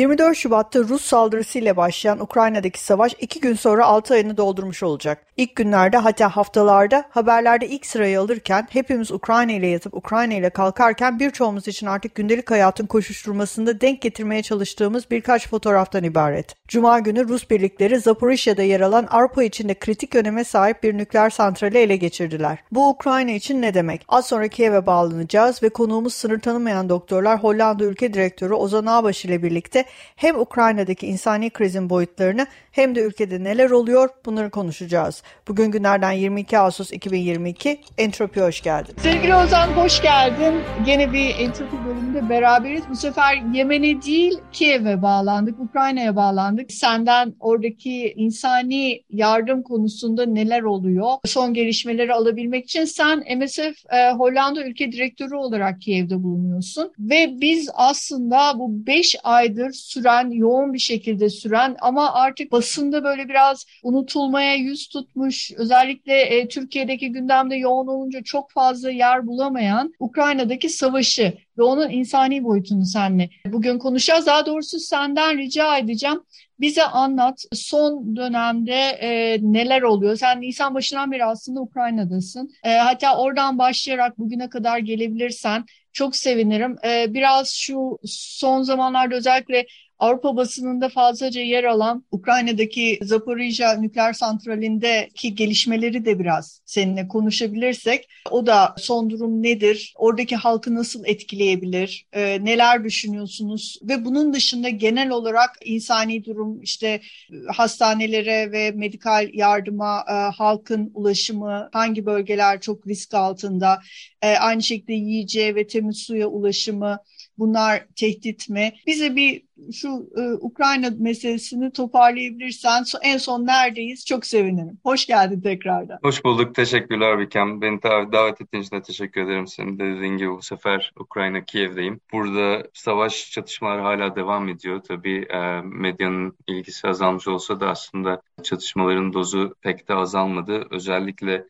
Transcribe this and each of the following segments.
24 Şubat'ta Rus saldırısıyla başlayan Ukrayna'daki savaş iki gün sonra 6 ayını doldurmuş olacak. İlk günlerde hatta haftalarda haberlerde ilk sırayı alırken hepimiz Ukrayna ile yatıp Ukrayna ile kalkarken birçoğumuz için artık gündelik hayatın koşuşturmasında denk getirmeye çalıştığımız birkaç fotoğraftan ibaret. Cuma günü Rus birlikleri Zaporijya'da yer alan Avrupa içinde kritik öneme sahip bir nükleer santrali ele geçirdiler. Bu Ukrayna için ne demek? Az sonra Kiev'e bağlanacağız ve konuğumuz sınır tanımayan doktorlar Hollanda ülke direktörü Ozan Ağbaş ile birlikte hem Ukrayna'daki insani krizin boyutlarını hem de ülkede neler oluyor bunları konuşacağız. Bugün günlerden 22 Ağustos 2022 Entropi hoş geldin. Sevgili Ozan hoş geldin. Gene bir Entropi bölümünde beraberiz. Bu sefer Yemen'e değil Kiev'e bağlandık, Ukrayna'ya bağlandık. Senden oradaki insani yardım konusunda neler oluyor? Son gelişmeleri alabilmek için sen MSF e, Hollanda ülke direktörü olarak Kiev'de bulunuyorsun. Ve biz aslında bu 5 aydır süren, yoğun bir şekilde süren ama artık basında böyle biraz unutulmaya yüz tutmuş, özellikle e, Türkiye'deki gündemde yoğun olunca çok fazla yer bulamayan Ukrayna'daki savaşı ve onun insani boyutunu seninle bugün konuşacağız. Daha doğrusu senden rica edeceğim. Bize anlat son dönemde e, neler oluyor? Sen Nisan başından beri aslında Ukrayna'dasın. E, hatta oradan başlayarak bugüne kadar gelebilirsen çok sevinirim. E, biraz şu son zamanlarda özellikle Avrupa basınında fazlaca yer alan Ukrayna'daki Zaporijya nükleer santralindeki gelişmeleri de biraz seninle konuşabilirsek. O da son durum nedir? Oradaki halkı nasıl etkileyebilir? E, neler düşünüyorsunuz? Ve bunun dışında genel olarak insani durum işte hastanelere ve medikal yardıma e, halkın ulaşımı hangi bölgeler çok risk altında? E, aynı şekilde yiyeceğe ve temiz suya ulaşımı bunlar tehdit mi? Bize bir şu e, Ukrayna meselesini toparlayabilirsen en son neredeyiz çok sevinirim. Hoş geldin tekrardan. Hoş bulduk. Teşekkürler Bikem. Beni davet ettiğin için de teşekkür ederim. Senin de dediğin gibi bu sefer Ukrayna Kiev'deyim. Burada savaş çatışmalar hala devam ediyor. Tabii e, medyanın ilgisi azalmış olsa da aslında çatışmaların dozu pek de azalmadı. Özellikle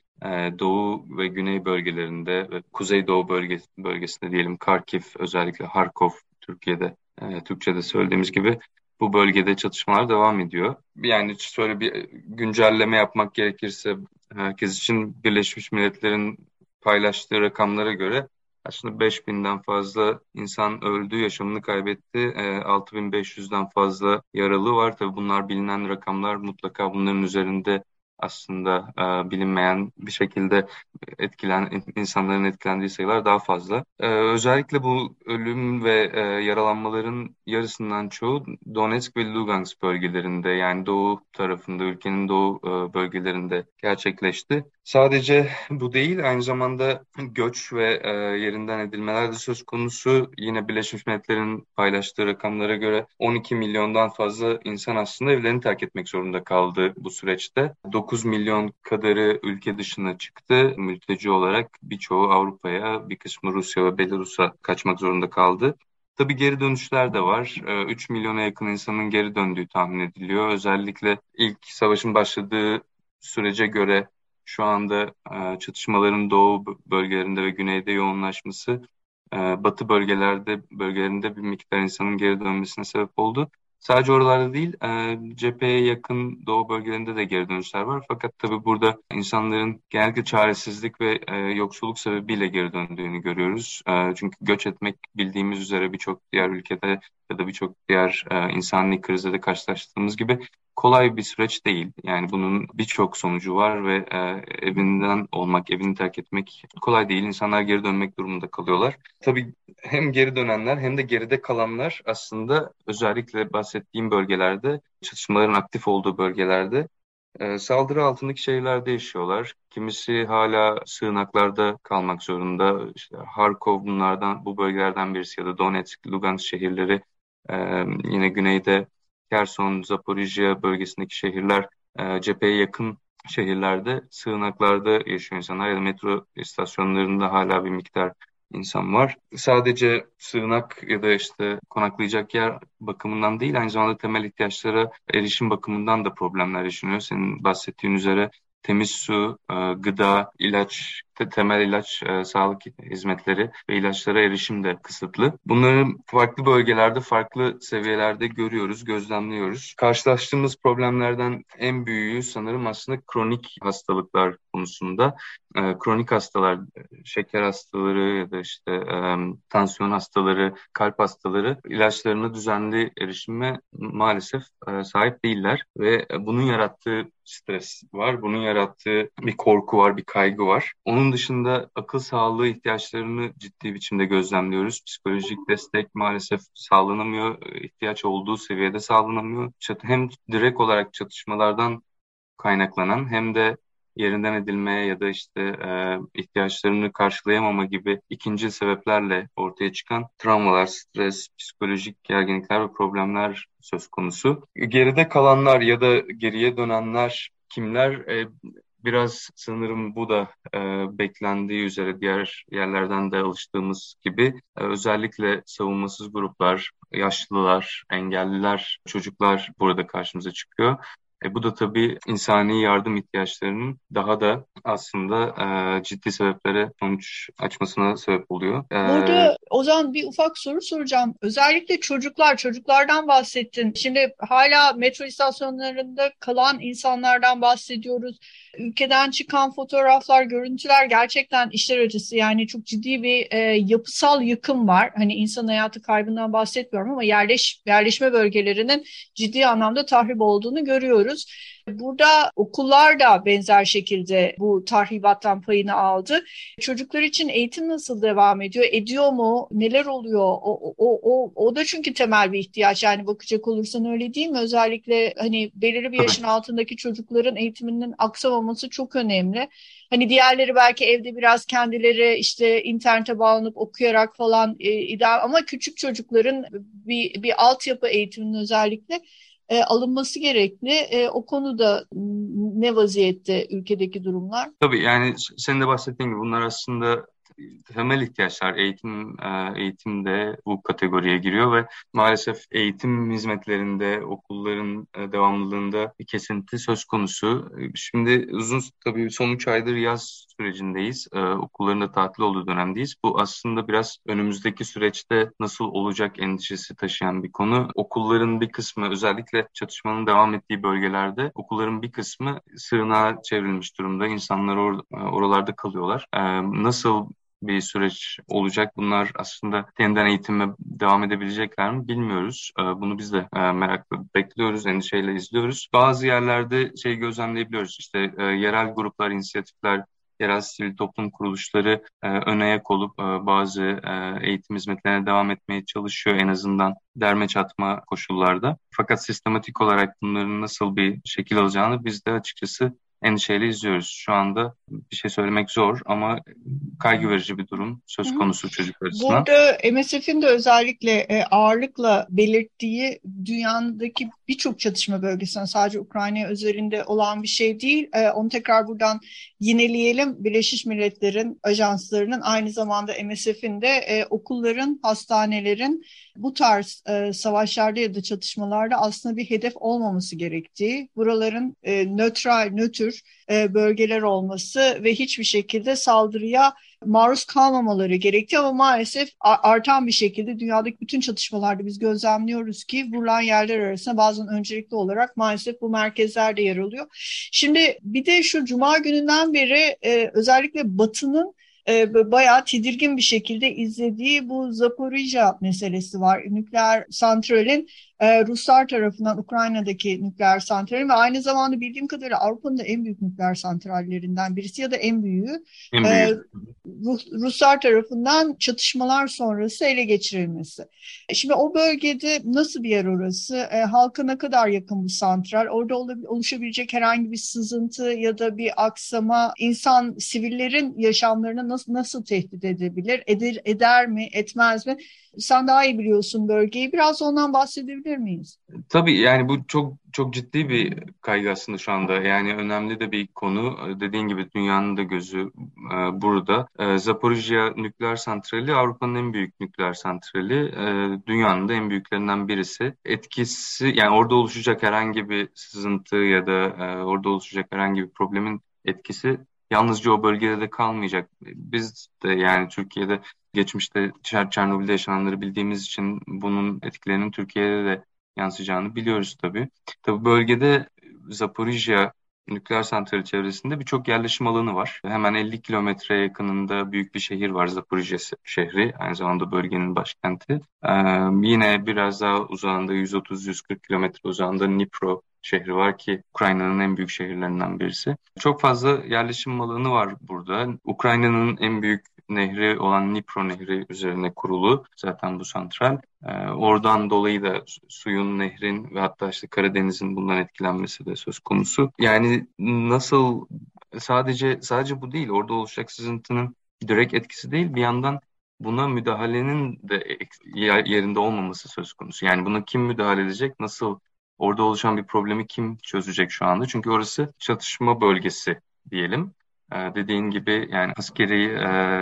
Doğu ve Güney bölgelerinde ve Kuzeydoğu bölge, bölgesinde diyelim Karkiv, özellikle Harkov Türkiye'de e, Türkçe'de söylediğimiz gibi bu bölgede çatışmalar devam ediyor. Yani şöyle bir güncelleme yapmak gerekirse herkes için Birleşmiş Milletler'in paylaştığı rakamlara göre aslında 5000'den fazla insan öldü, yaşamını kaybetti. E, 6500'den fazla yaralı var. Tabii bunlar bilinen rakamlar mutlaka bunların üzerinde aslında e, bilinmeyen bir şekilde etkilen insanların etkilendiği sayılar daha fazla. E, özellikle bu ölüm ve e, yaralanmaların yarısından çoğu Donetsk ve Lugansk bölgelerinde yani doğu tarafında ülkenin doğu e, bölgelerinde gerçekleşti. Sadece bu değil aynı zamanda göç ve e, yerinden edilmeler de söz konusu. Yine Birleşmiş Milletler'in paylaştığı rakamlara göre 12 milyondan fazla insan aslında evlerini terk etmek zorunda kaldı bu süreçte. 9 milyon kadarı ülke dışına çıktı mülteci olarak. Birçoğu Avrupa'ya, bir kısmı Rusya ve Belarus'a kaçmak zorunda kaldı. Tabii geri dönüşler de var. 3 ee, milyona yakın insanın geri döndüğü tahmin ediliyor. Özellikle ilk savaşın başladığı sürece göre şu anda e, çatışmaların doğu bölgelerinde ve güneyde yoğunlaşması e, batı bölgelerde bölgelerinde bir miktar insanın geri dönmesine sebep oldu. Sadece oralarda değil, e, cepheye yakın doğu bölgelerinde de geri dönüşler var. Fakat tabii burada insanların genellikle çaresizlik ve e, yoksulluk sebebiyle geri döndüğünü görüyoruz. E, çünkü göç etmek bildiğimiz üzere birçok diğer ülkede ya da birçok diğer e, insani krizde de karşılaştığımız gibi kolay bir süreç değil. Yani bunun birçok sonucu var ve e, evinden olmak, evini terk etmek kolay değil. İnsanlar geri dönmek durumunda kalıyorlar. Tabii hem geri dönenler hem de geride kalanlar aslında özellikle bahsettiğim bölgelerde, çatışmaların aktif olduğu bölgelerde e, saldırı altındaki şehirlerde yaşıyorlar. Kimisi hala sığınaklarda kalmak zorunda. İşte Harkov bunlardan, bu bölgelerden birisi ya da Donetsk, Lugansk şehirleri e, yine güneyde Kherson, Zaporijya bölgesindeki şehirler e, cepheye yakın şehirlerde sığınaklarda yaşıyor insanlar ya da metro istasyonlarında hala bir miktar insan var. Sadece sığınak ya da işte konaklayacak yer bakımından değil aynı zamanda temel ihtiyaçlara erişim bakımından da problemler yaşanıyor. Senin bahsettiğin üzere temiz su, e, gıda, ilaç, temel ilaç, e, sağlık hizmetleri ve ilaçlara erişim de kısıtlı. Bunları farklı bölgelerde, farklı seviyelerde görüyoruz, gözlemliyoruz. Karşılaştığımız problemlerden en büyüğü sanırım aslında kronik hastalıklar konusunda. E, kronik hastalar, şeker hastaları ya da işte tansiyon hastaları, kalp hastaları ilaçlarına düzenli erişime maalesef sahip değiller ve bunun yarattığı stres var. Bunun yarattığı bir korku var, bir kaygı var. Onun dışında akıl sağlığı ihtiyaçlarını ciddi biçimde gözlemliyoruz. Psikolojik destek maalesef sağlanamıyor. ihtiyaç olduğu seviyede sağlanamıyor. Hem direkt olarak çatışmalardan kaynaklanan hem de yerinden edilmeye ya da işte e, ihtiyaçlarını karşılayamama gibi ikinci sebeplerle ortaya çıkan travmalar, stres, psikolojik gerginlikler ve problemler söz konusu. Geride kalanlar ya da geriye dönenler kimler? E, biraz sanırım bu da e, beklendiği üzere diğer yerlerden de alıştığımız gibi e, özellikle savunmasız gruplar, yaşlılar, engelliler, çocuklar burada karşımıza çıkıyor. E, bu da tabii insani yardım ihtiyaçlarının daha da aslında e, ciddi sebeplere sonuç açmasına sebep oluyor. E, Burada Ozan bir ufak soru soracağım. Özellikle çocuklar, çocuklardan bahsettin. Şimdi hala metro istasyonlarında kalan insanlardan bahsediyoruz. Ülkeden çıkan fotoğraflar, görüntüler gerçekten işler acısı. Yani çok ciddi bir e, yapısal yıkım var. Hani insan hayatı kaybından bahsetmiyorum ama yerleş, yerleşme bölgelerinin ciddi anlamda tahrip olduğunu görüyoruz. Burada okullar da benzer şekilde bu tahribattan payını aldı. Çocuklar için eğitim nasıl devam ediyor? Ediyor mu? Neler oluyor? O, o, o, o da çünkü temel bir ihtiyaç. Yani bakacak olursan öyle değil mi? Özellikle hani belirli bir yaşın altındaki çocukların eğitiminin aksamaması çok önemli. Hani diğerleri belki evde biraz kendileri işte internete bağlanıp okuyarak falan e, ideal ama küçük çocukların bir, bir altyapı eğitiminin özellikle e, alınması gerekli. E, o konuda ne vaziyette ülkedeki durumlar? Tabii yani senin de bahsettiğin gibi bunlar aslında temel ihtiyaçlar eğitim e, eğitimde bu kategoriye giriyor ve maalesef eğitim hizmetlerinde okulların e, devamlılığında bir kesinti söz konusu. Şimdi uzun tabii son üç aydır yaz sürecindeyiz. E, okulların da tatil olduğu dönemdeyiz. Bu aslında biraz önümüzdeki süreçte nasıl olacak endişesi taşıyan bir konu. Okulların bir kısmı özellikle çatışmanın devam ettiği bölgelerde okulların bir kısmı sığınağa çevrilmiş durumda. İnsanlar or oralarda kalıyorlar. Nasıl bir süreç olacak. Bunlar aslında yeniden eğitime devam edebilecekler mi bilmiyoruz. Ee, bunu biz de e, merakla bekliyoruz, endişeyle izliyoruz. Bazı yerlerde şey gözlemleyebiliyoruz. İşte e, yerel gruplar, inisiyatifler, yerel sivil toplum kuruluşları e, öne yak olup bazı eğitim hizmetlerine devam etmeye çalışıyor en azından derme çatma koşullarda. Fakat sistematik olarak bunların nasıl bir şekil alacağını biz de açıkçası endişeyle izliyoruz. Şu anda bir şey söylemek zor ama kaygı verici bir durum söz konusu Hı. çocuk açısından. Burada MSF'in de özellikle e, ağırlıkla belirttiği dünyadaki birçok çatışma bölgesinde sadece Ukrayna özelinde olan bir şey değil. E, onu tekrar buradan yineleyelim. Birleşmiş Milletler'in ajanslarının aynı zamanda MSF'in de e, okulların, hastanelerin bu tarz savaşlarda ya da çatışmalarda aslında bir hedef olmaması gerektiği, buraların nötral, nötr e, bölgeler olması ve hiçbir şekilde saldırıya maruz kalmamaları gerektiği ama maalesef artan bir şekilde dünyadaki bütün çatışmalarda biz gözlemliyoruz ki vurulan yerler arasında bazen öncelikli olarak maalesef bu merkezlerde yer alıyor. Şimdi bir de şu cuma gününden beri e, özellikle Batı'nın e, bayağı tedirgin bir şekilde izlediği bu Zaporijya meselesi var. Nükleer santralin e, Ruslar tarafından Ukrayna'daki nükleer santralin ve aynı zamanda bildiğim kadarıyla Avrupa'nın da en büyük nükleer santrallerinden birisi ya da en büyüğü. En büyüğü. E, Ruslar tarafından çatışmalar sonrası ele geçirilmesi. E, şimdi o bölgede nasıl bir yer orası? E, halka ne kadar yakın bu santral? Orada oluşabilecek herhangi bir sızıntı ya da bir aksama insan, sivillerin yaşamlarını nasıl, nasıl tehdit edebilir? Eder, eder mi, etmez mi? Sen daha iyi biliyorsun bölgeyi. Biraz ondan bahsedebilir diyebilir miyiz? Tabii yani bu çok çok ciddi bir kaygı aslında şu anda. Yani önemli de bir konu. Dediğin gibi dünyanın da gözü e, burada. E, Zaporijya nükleer santrali Avrupa'nın en büyük nükleer santrali. E, dünyanın da en büyüklerinden birisi. Etkisi yani orada oluşacak herhangi bir sızıntı ya da e, orada oluşacak herhangi bir problemin etkisi yalnızca o bölgede de kalmayacak. Biz de yani Türkiye'de geçmişte Çernobil'de yaşananları bildiğimiz için bunun etkilerinin Türkiye'de de yansıyacağını biliyoruz tabii. Tabii bölgede Zaporijya nükleer santrali çevresinde birçok yerleşim alanı var. Hemen 50 kilometre yakınında büyük bir şehir var Zaporijya şehri. Aynı zamanda bölgenin başkenti. Ee, yine biraz daha uzağında 130-140 kilometre uzağında Dnipro şehri var ki Ukrayna'nın en büyük şehirlerinden birisi. Çok fazla yerleşim alanı var burada. Ukrayna'nın en büyük nehri olan Dnipro Nehri üzerine kurulu zaten bu santral. Ee, oradan dolayı da suyun, nehrin ve hatta işte Karadeniz'in bundan etkilenmesi de söz konusu. Yani nasıl sadece sadece bu değil orada oluşacak sızıntının direkt etkisi değil bir yandan buna müdahalenin de yerinde olmaması söz konusu. Yani buna kim müdahale edecek, nasıl orada oluşan bir problemi kim çözecek şu anda? Çünkü orası çatışma bölgesi diyelim. Ee, dediğin gibi yani askeri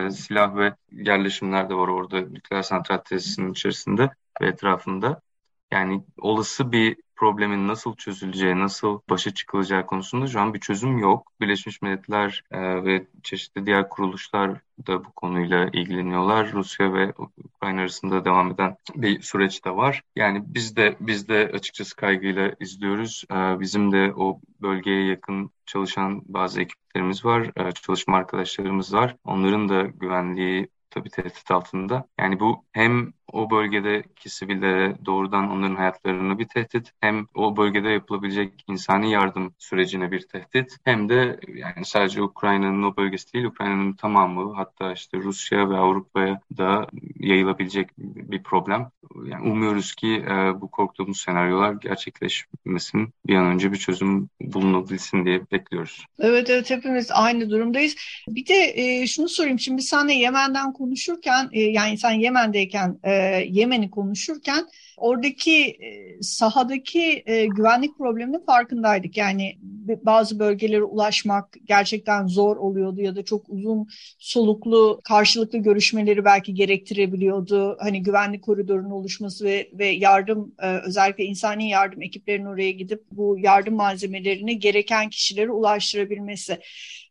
e, silah ve yerleşimler de var orada nükleer santral tesisinin içerisinde ve etrafında. Yani olası bir problemin nasıl çözüleceği, nasıl başa çıkılacağı konusunda şu an bir çözüm yok. Birleşmiş Milletler e, ve çeşitli diğer kuruluşlar da bu konuyla ilgileniyorlar. Rusya ve Ukrayna arasında devam eden bir süreç de var. Yani biz de biz de açıkçası kaygıyla izliyoruz. E, bizim de o bölgeye yakın çalışan bazı ekiplerimiz var, e, çalışma arkadaşlarımız var. Onların da güvenliği tabii tehdit altında. Yani bu hem o bölgedeki sivillere doğrudan onların hayatlarını bir tehdit hem o bölgede yapılabilecek insani yardım sürecine bir tehdit hem de yani sadece Ukrayna'nın o bölgesi değil Ukrayna'nın tamamı hatta işte Rusya ve Avrupa'ya da yayılabilecek bir problem. Yani umuyoruz ki e, bu korktuğumuz senaryolar gerçekleşmesin bir an önce bir çözüm bulunabilsin diye bekliyoruz. Evet evet hepimiz aynı durumdayız. Bir de e, şunu sorayım şimdi biz seninle Yemen'den konuşurken e, yani sen Yemen'deyken e, Yemen'i konuşurken oradaki e, sahadaki e, güvenlik probleminin farkındaydık. Yani bazı bölgelere ulaşmak gerçekten zor oluyordu ya da çok uzun soluklu karşılıklı görüşmeleri belki gerektirebiliyordu. Hani güvenlik koridorunun oluşması ve, ve yardım e, özellikle insani yardım ekiplerinin oraya gidip bu yardım malzemelerini gereken kişilere ulaştırabilmesi.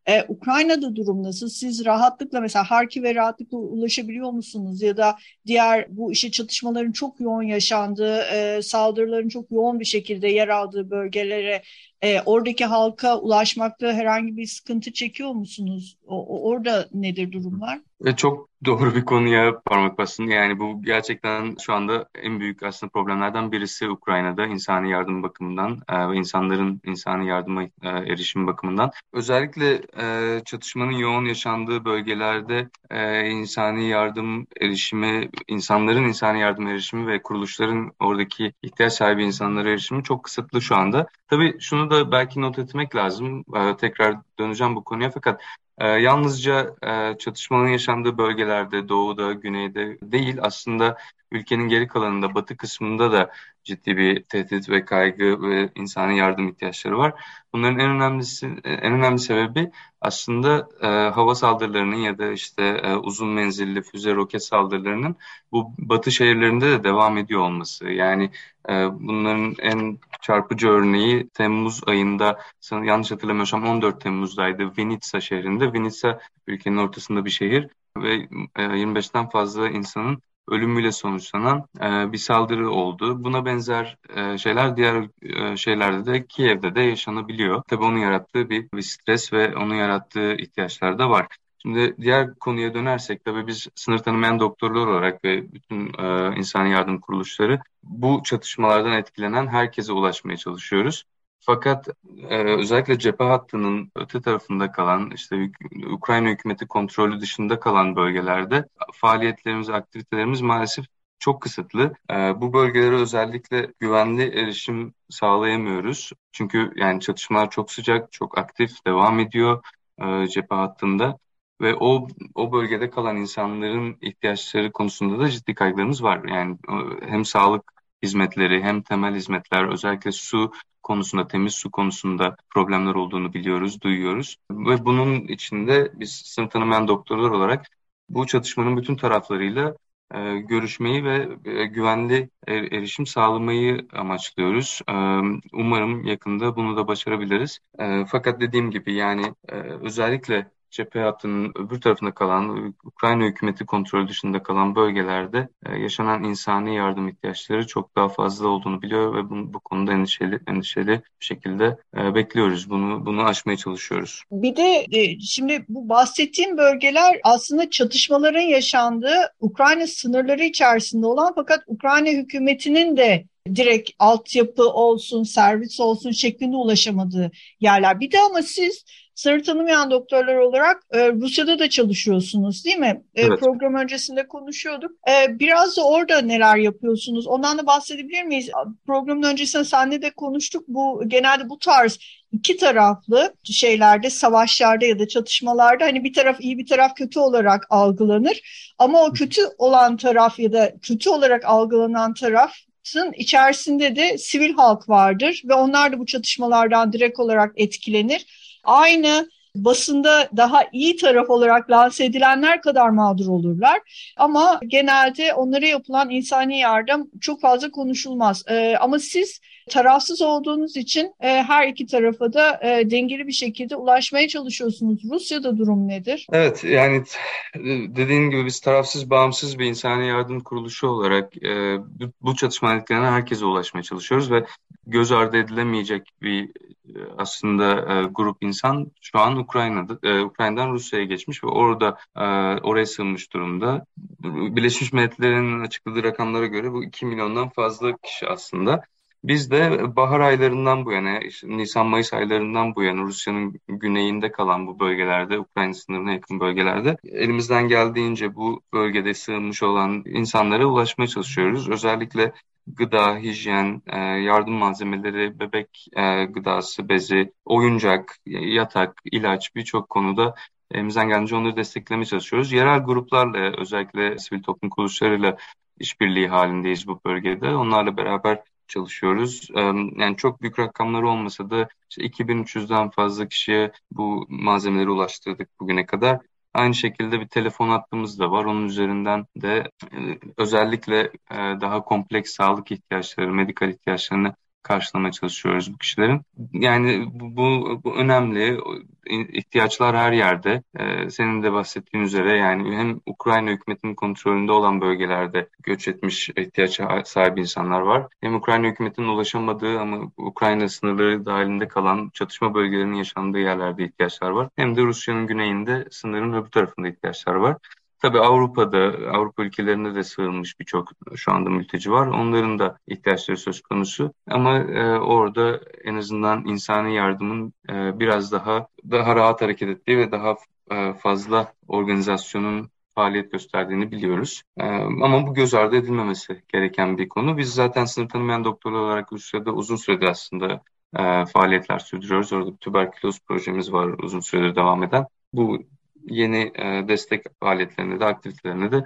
Ee, Ukrayna'da durum nasıl? Siz rahatlıkla mesela Harkiv'e rahatlıkla ulaşabiliyor musunuz? Ya da diğer bu işe çatışmaların çok yoğun yaşandığı, e, saldırıların çok yoğun bir şekilde yer aldığı bölgelere e, oradaki halka ulaşmakta herhangi bir sıkıntı çekiyor musunuz? O, orada nedir durumlar? Ve çok doğru bir konuya parmak bastın. Yani bu gerçekten şu anda en büyük aslında problemlerden birisi Ukrayna'da insani yardım bakımından e, ve insanların insani yardıma e, erişim bakımından. Özellikle e, çatışmanın yoğun yaşandığı bölgelerde e, insani yardım erişimi, insanların insani yardım erişimi ve kuruluşların oradaki ihtiyaç sahibi insanlara erişimi çok kısıtlı şu anda. Tabii şunu da belki not etmek lazım. E, tekrar döneceğim bu konuya fakat e, yalnızca e, çatışmanın yaşandığı bölgelerde, doğuda, güneyde değil. Aslında ülkenin geri kalanında, batı kısmında da ciddi bir tehdit ve kaygı ve insani yardım ihtiyaçları var. Bunların en önemlisi, en önemli sebebi aslında e, hava saldırılarının ya da işte e, uzun menzilli füze roket saldırılarının bu batı şehirlerinde de devam ediyor olması. Yani e, bunların en çarpıcı örneği Temmuz ayında, yanlış hatırlamıyorsam 14 Temmuz'daydı Vinitsa şehrinde. Vinitsa ülkenin ortasında bir şehir ve e, 25'ten fazla insanın ölümüyle sonuçlanan e, bir saldırı oldu. Buna benzer e, şeyler diğer e, şeylerde de Kiev'de de yaşanabiliyor. Tabii onun yarattığı bir, bir stres ve onun yarattığı ihtiyaçlar da var. Şimdi diğer konuya dönersek tabii biz sınır tanımayan doktorlar olarak ve bütün e, insani yardım kuruluşları bu çatışmalardan etkilenen herkese ulaşmaya çalışıyoruz. Fakat e, özellikle cephe hattının öte tarafında kalan, işte Ukrayna hükümeti kontrolü dışında kalan bölgelerde faaliyetlerimiz, aktivitelerimiz maalesef çok kısıtlı. E, bu bölgelere özellikle güvenli erişim sağlayamıyoruz. Çünkü yani çatışmalar çok sıcak, çok aktif, devam ediyor e, cephe hattında. Ve o o bölgede kalan insanların ihtiyaçları konusunda da ciddi kaygılarımız var. Yani hem sağlık hizmetleri hem temel hizmetler özellikle su konusunda, temiz su konusunda problemler olduğunu biliyoruz, duyuyoruz. Ve bunun içinde biz sınıf tanımayan doktorlar olarak bu çatışmanın bütün taraflarıyla e, görüşmeyi ve e, güvenli er, erişim sağlamayı amaçlıyoruz. E, umarım yakında bunu da başarabiliriz. E, fakat dediğim gibi yani e, özellikle cephe hattının öbür tarafında kalan, Ukrayna hükümeti kontrolü dışında kalan bölgelerde e, yaşanan insani yardım ihtiyaçları çok daha fazla olduğunu biliyor ve bu, bu konuda endişeli endişeli bir şekilde e, bekliyoruz. Bunu bunu aşmaya çalışıyoruz. Bir de e, şimdi bu bahsettiğim bölgeler aslında çatışmaların yaşandığı Ukrayna sınırları içerisinde olan fakat Ukrayna hükümetinin de direkt altyapı olsun, servis olsun şeklinde ulaşamadığı yerler. Bir de ama siz sınır tanımayan doktorlar olarak e, Rusya'da da çalışıyorsunuz değil mi? E, evet. Program öncesinde konuşuyorduk. E, biraz da orada neler yapıyorsunuz? Ondan da bahsedebilir miyiz? Programın öncesinde seninle de konuştuk. Bu genelde bu tarz iki taraflı şeylerde, savaşlarda ya da çatışmalarda hani bir taraf iyi bir taraf kötü olarak algılanır. Ama o kötü olan taraf ya da kötü olarak algılanan taraf içerisinde de sivil halk vardır ve onlar da bu çatışmalardan direkt olarak etkilenir aynı basında daha iyi taraf olarak lanse edilenler kadar mağdur olurlar. Ama genelde onlara yapılan insani yardım çok fazla konuşulmaz. Ee, ama siz tarafsız olduğunuz için e, her iki tarafa da e, dengeli bir şekilde ulaşmaya çalışıyorsunuz. Rusya'da durum nedir? Evet yani dediğin gibi biz tarafsız bağımsız bir insani yardım kuruluşu olarak e, bu, bu çatışmalıklarına herkese ulaşmaya çalışıyoruz ve göz ardı edilemeyecek bir aslında e, grup insan şu an Ukrayna'da e, Ukrayna'dan Rusya'ya geçmiş ve orada e, oraya sığınmış durumda. Birleşmiş Milletler'in açıkladığı rakamlara göre bu 2 milyondan fazla kişi aslında. Biz de bahar aylarından bu yana, Nisan-Mayıs aylarından bu yana Rusya'nın güneyinde kalan bu bölgelerde, Ukrayna sınırına yakın bölgelerde elimizden geldiğince bu bölgede sığınmış olan insanlara ulaşmaya çalışıyoruz. Özellikle gıda, hijyen, e, yardım malzemeleri, bebek e, gıdası, bezi, oyuncak, yatak, ilaç birçok konuda elimizden gelince onları desteklemeye çalışıyoruz. Yerel gruplarla özellikle sivil toplum kuruluşlarıyla işbirliği halindeyiz bu bölgede. Onlarla beraber çalışıyoruz. Yani çok büyük rakamlar olmasa da işte 2300'den fazla kişiye bu malzemeleri ulaştırdık bugüne kadar. Aynı şekilde bir telefon hattımız da var. Onun üzerinden de e, özellikle e, daha kompleks sağlık ihtiyaçları, medikal ihtiyaçlarını karşılamaya çalışıyoruz bu kişilerin. Yani bu, bu, bu önemli. ihtiyaçlar her yerde. Ee, senin de bahsettiğin üzere yani hem Ukrayna hükümetinin kontrolünde olan bölgelerde göç etmiş ihtiyaç sahibi insanlar var. Hem Ukrayna hükümetinin ulaşamadığı ama Ukrayna sınırları dahilinde kalan çatışma bölgelerinin yaşandığı yerlerde ihtiyaçlar var. Hem de Rusya'nın güneyinde sınırın öbür tarafında ihtiyaçlar var. Tabii Avrupa'da, Avrupa ülkelerinde de sığınmış birçok şu anda mülteci var. Onların da ihtiyaçları söz konusu. Ama e, orada en azından insani yardımın e, biraz daha daha rahat hareket ettiği ve daha e, fazla organizasyonun faaliyet gösterdiğini biliyoruz. E, ama bu göz ardı edilmemesi gereken bir konu. Biz zaten sınır tanımayan doktorlar olarak Rusya'da uzun süredir aslında e, faaliyetler sürdürüyoruz. Orada bir tüberküloz projemiz var uzun süredir devam eden. Bu yeni destek faaliyetlerine de aktivitelerine de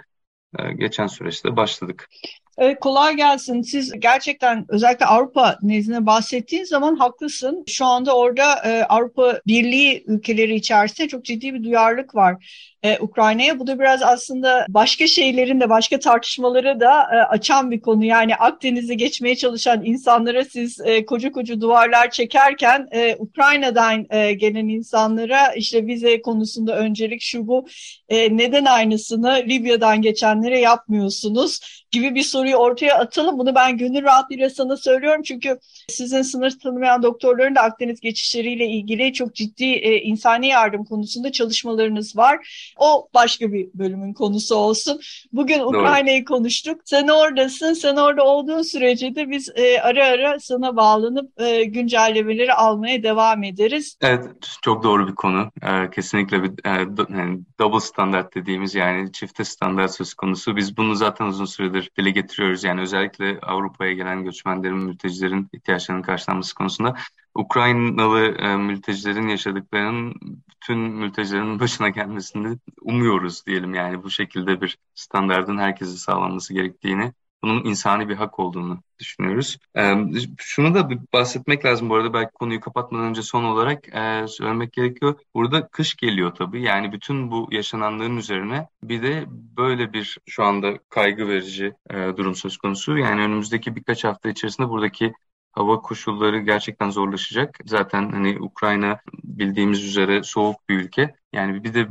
geçen süreçte başladık. Evet, kolay gelsin. Siz gerçekten özellikle Avrupa nezdinde bahsettiğin zaman haklısın. Şu anda orada e, Avrupa Birliği ülkeleri içerisinde çok ciddi bir duyarlılık var e, Ukrayna'ya. Bu da biraz aslında başka şeylerin de başka tartışmaları da e, açan bir konu. Yani Akdeniz'e geçmeye çalışan insanlara siz e, koca koca duvarlar çekerken e, Ukrayna'dan e, gelen insanlara işte vize konusunda öncelik şu bu e, neden aynısını Libya'dan geçenlere yapmıyorsunuz gibi bir soruyu ortaya atalım. Bunu ben gönül rahatlığıyla sana söylüyorum çünkü sizin sınır tanımayan doktorların da Akdeniz geçişleriyle ilgili çok ciddi e, insani yardım konusunda çalışmalarınız var. O başka bir bölümün konusu olsun. Bugün Ukrayna'yı konuştuk. Sen oradasın. Sen orada olduğun sürece de biz e, ara ara sana bağlanıp e, güncellemeleri almaya devam ederiz. Evet, çok doğru bir konu. E, kesinlikle bir e, yani double standart dediğimiz yani çifte standart söz konusu. Biz bunu zaten uzun süredir dile getiriyoruz. Yani özellikle Avrupa'ya gelen göçmenlerin, mültecilerin ihtiyaçlarının karşılanması konusunda. Ukraynalı e, mültecilerin yaşadıklarının bütün mültecilerin başına gelmesini umuyoruz diyelim yani bu şekilde bir standardın herkese sağlanması gerektiğini bunun insani bir hak olduğunu düşünüyoruz. E, şunu da bahsetmek lazım bu arada belki konuyu kapatmadan önce son olarak e, söylemek gerekiyor. Burada kış geliyor tabii yani bütün bu yaşananların üzerine bir de böyle bir şu anda kaygı verici e, durum söz konusu. Yani önümüzdeki birkaç hafta içerisinde buradaki hava koşulları gerçekten zorlaşacak. Zaten hani Ukrayna bildiğimiz üzere soğuk bir ülke. Yani bir de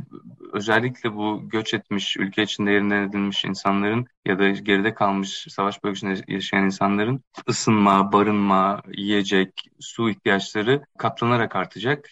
özellikle bu göç etmiş, ülke içinde yerinden edilmiş insanların ya da geride kalmış savaş bölgesinde yaşayan insanların ısınma, barınma, yiyecek, su ihtiyaçları katlanarak artacak.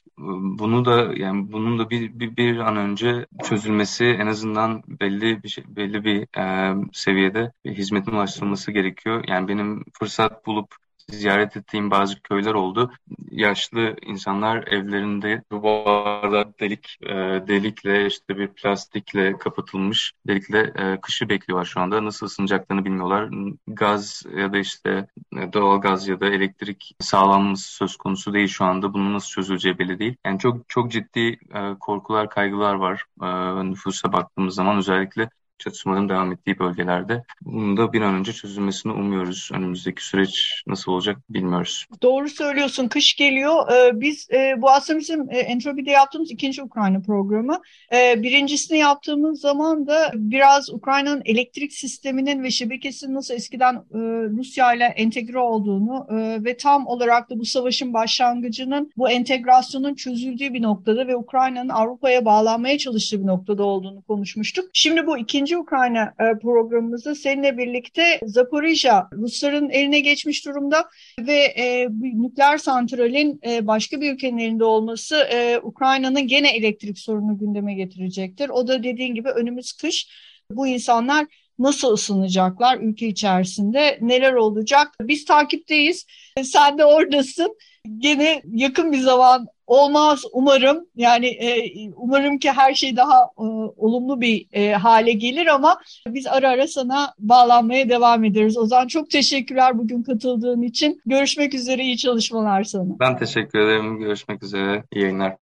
Bunu da yani bunun da bir, bir, bir an önce çözülmesi en azından belli bir şey, belli bir e, seviyede bir hizmetin ulaştırılması gerekiyor. Yani benim fırsat bulup ziyaret ettiğim bazı köyler oldu. Yaşlı insanlar evlerinde duvarda delik e, delikle işte bir plastikle kapatılmış delikle e, kışı bekliyorlar şu anda. Nasıl ısınacaklarını bilmiyorlar. Gaz ya da işte e, doğal gaz ya da elektrik sağlanması söz konusu değil şu anda. Bunun nasıl çözüleceği belli değil. Yani çok çok ciddi e, korkular, kaygılar var e, nüfusa baktığımız zaman özellikle çatışmaların devam ettiği bölgelerde. Bunun da bir an önce çözülmesini umuyoruz. Önümüzdeki süreç nasıl olacak bilmiyoruz. Doğru söylüyorsun. Kış geliyor. Ee, biz e, bu aslında bizim e, Entropi'de yaptığımız ikinci Ukrayna programı. Ee, birincisini yaptığımız zaman da biraz Ukrayna'nın elektrik sisteminin ve şebekesinin nasıl eskiden e, Rusya ile entegre olduğunu ve tam olarak da bu savaşın başlangıcının bu entegrasyonun çözüldüğü bir noktada ve Ukrayna'nın Avrupa'ya bağlanmaya çalıştığı bir noktada olduğunu konuşmuştuk. Şimdi bu ikinci ikinci Ukrayna e, programımızda seninle birlikte Zaporijya Rusların eline geçmiş durumda ve e, nükleer santralin e, başka bir ülkenin elinde olması e, Ukrayna'nın gene elektrik sorunu gündeme getirecektir. O da dediğin gibi önümüz kış. Bu insanlar nasıl ısınacaklar ülke içerisinde neler olacak biz takipteyiz sen de oradasın gene yakın bir zaman olmaz umarım. Yani e, umarım ki her şey daha e, olumlu bir e, hale gelir ama biz ara ara sana bağlanmaya devam ederiz. O zaman çok teşekkürler bugün katıldığın için. Görüşmek üzere, iyi çalışmalar sana. Ben teşekkür ederim. Görüşmek üzere, iyi yayınlar.